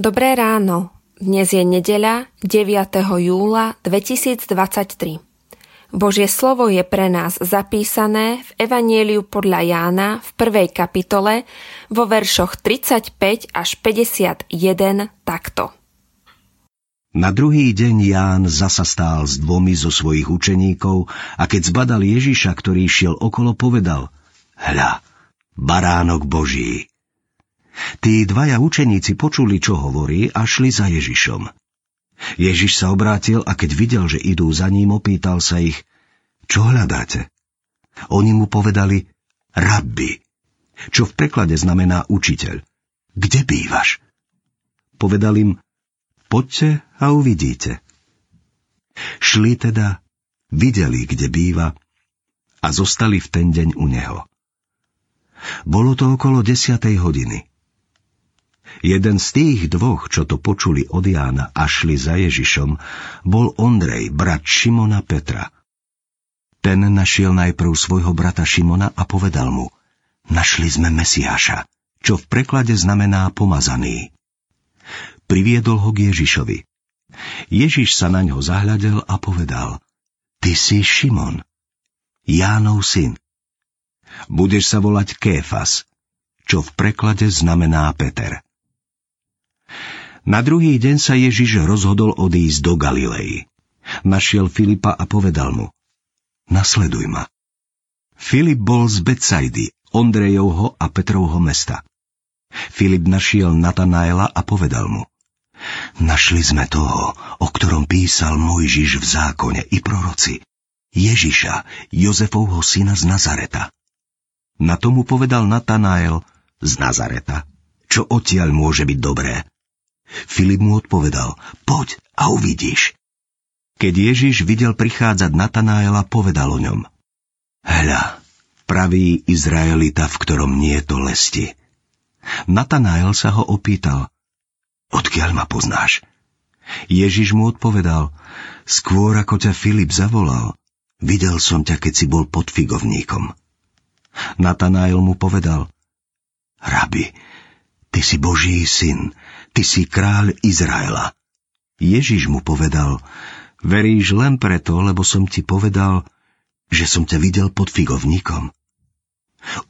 Dobré ráno. Dnes je nedeľa 9. júla 2023. Božie slovo je pre nás zapísané v Evanieliu podľa Jána v prvej kapitole vo veršoch 35 až 51 takto. Na druhý deň Ján zasa stál s dvomi zo svojich učeníkov a keď zbadal Ježiša, ktorý šiel okolo, povedal Hľa, baránok Boží, Tí dvaja učeníci počuli, čo hovorí a šli za Ježišom. Ježiš sa obrátil a keď videl, že idú za ním, opýtal sa ich, čo hľadáte? Oni mu povedali, rabbi, čo v preklade znamená učiteľ. Kde bývaš? Povedal im, poďte a uvidíte. Šli teda, videli, kde býva a zostali v ten deň u neho. Bolo to okolo desiatej hodiny. Jeden z tých dvoch, čo to počuli od Jána a šli za Ježišom, bol Ondrej, brat Šimona Petra. Ten našiel najprv svojho brata Šimona a povedal mu, našli sme Mesiáša, čo v preklade znamená pomazaný. Priviedol ho k Ježišovi. Ježiš sa na ňo zahľadel a povedal, ty si Šimon, Jánov syn. Budeš sa volať Kéfas, čo v preklade znamená Peter. Na druhý deň sa Ježiš rozhodol odísť do Galilei. Našiel Filipa a povedal mu, nasleduj ma. Filip bol z Betsaidy, Ondrejovho a Petrovho mesta. Filip našiel Natanaela a povedal mu, našli sme toho, o ktorom písal Mojžiš v zákone i proroci, Ježiša, Jozefovho syna z Nazareta. Na tomu povedal Natanael z Nazareta, čo odtiaľ môže byť dobré. Filip mu odpovedal, poď a uvidíš. Keď Ježiš videl prichádzať Natanaela, povedal o ňom. Hľa, pravý Izraelita, v ktorom nie je to lesti. Natanael sa ho opýtal, odkiaľ ma poznáš? Ježiš mu odpovedal, skôr ako ťa Filip zavolal, videl som ťa, keď si bol pod figovníkom. Natanael mu povedal, Rabi, ty si Boží syn, ty si kráľ Izraela. Ježiš mu povedal, veríš len preto, lebo som ti povedal, že som ťa videl pod figovníkom.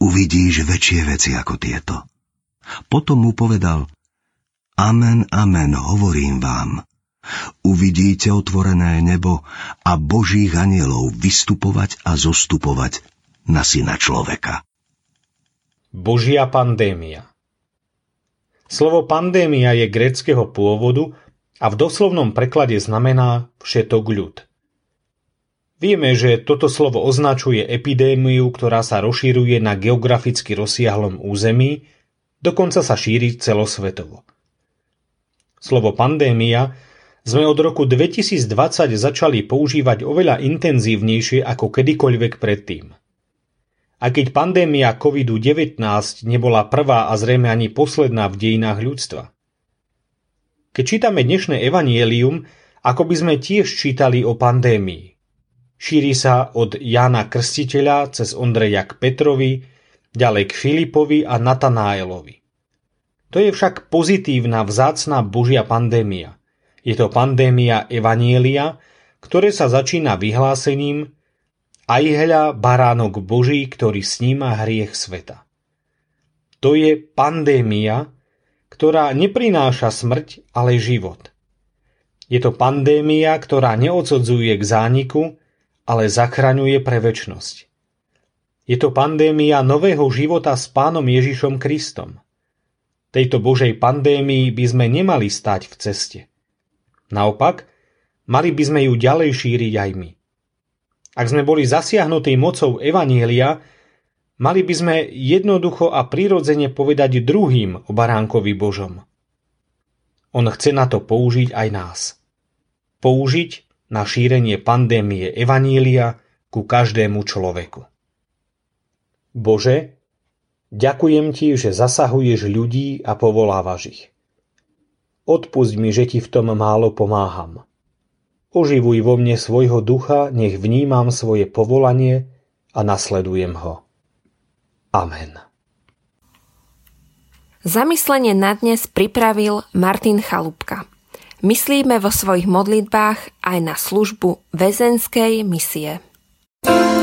Uvidíš väčšie veci ako tieto. Potom mu povedal, Amen, amen, hovorím vám. Uvidíte otvorené nebo a božích anielov vystupovať a zostupovať na syna človeka. Božia pandémia Slovo pandémia je gréckého pôvodu a v doslovnom preklade znamená všetok ľud. Vieme, že toto slovo označuje epidémiu, ktorá sa rozšíruje na geograficky rozsiahlom území, dokonca sa šíri celosvetovo. Slovo pandémia sme od roku 2020 začali používať oveľa intenzívnejšie ako kedykoľvek predtým. A keď pandémia COVID-19 nebola prvá a zrejme ani posledná v dejinách ľudstva. Keď čítame dnešné evanielium, ako by sme tiež čítali o pandémii. Šíri sa od Jána Krstiteľa cez Ondreja k Petrovi, ďalej k Filipovi a Natanáelovi. To je však pozitívna vzácná Božia pandémia. Je to pandémia Evanielia, ktoré sa začína vyhlásením, aj hľa baránok Boží, ktorý sníma hriech sveta. To je pandémia, ktorá neprináša smrť, ale život. Je to pandémia, ktorá neodsudzuje k zániku, ale zachraňuje pre väčnosť. Je to pandémia nového života s pánom Ježišom Kristom. Tejto Božej pandémii by sme nemali stať v ceste. Naopak, mali by sme ju ďalej šíriť aj my. Ak sme boli zasiahnutí mocou Evanielia, mali by sme jednoducho a prirodzene povedať druhým o baránkovi Božom. On chce na to použiť aj nás. Použiť na šírenie pandémie Evanília ku každému človeku. Bože, ďakujem Ti, že zasahuješ ľudí a povolávaš ich. Odpusť mi, že Ti v tom málo pomáham. Oživuj vo mne svojho ducha, nech vnímam svoje povolanie a nasledujem ho. Amen. Zamyslenie na dnes pripravil Martin Chalúbka. Myslíme vo svojich modlitbách aj na službu väzenskej misie. thank you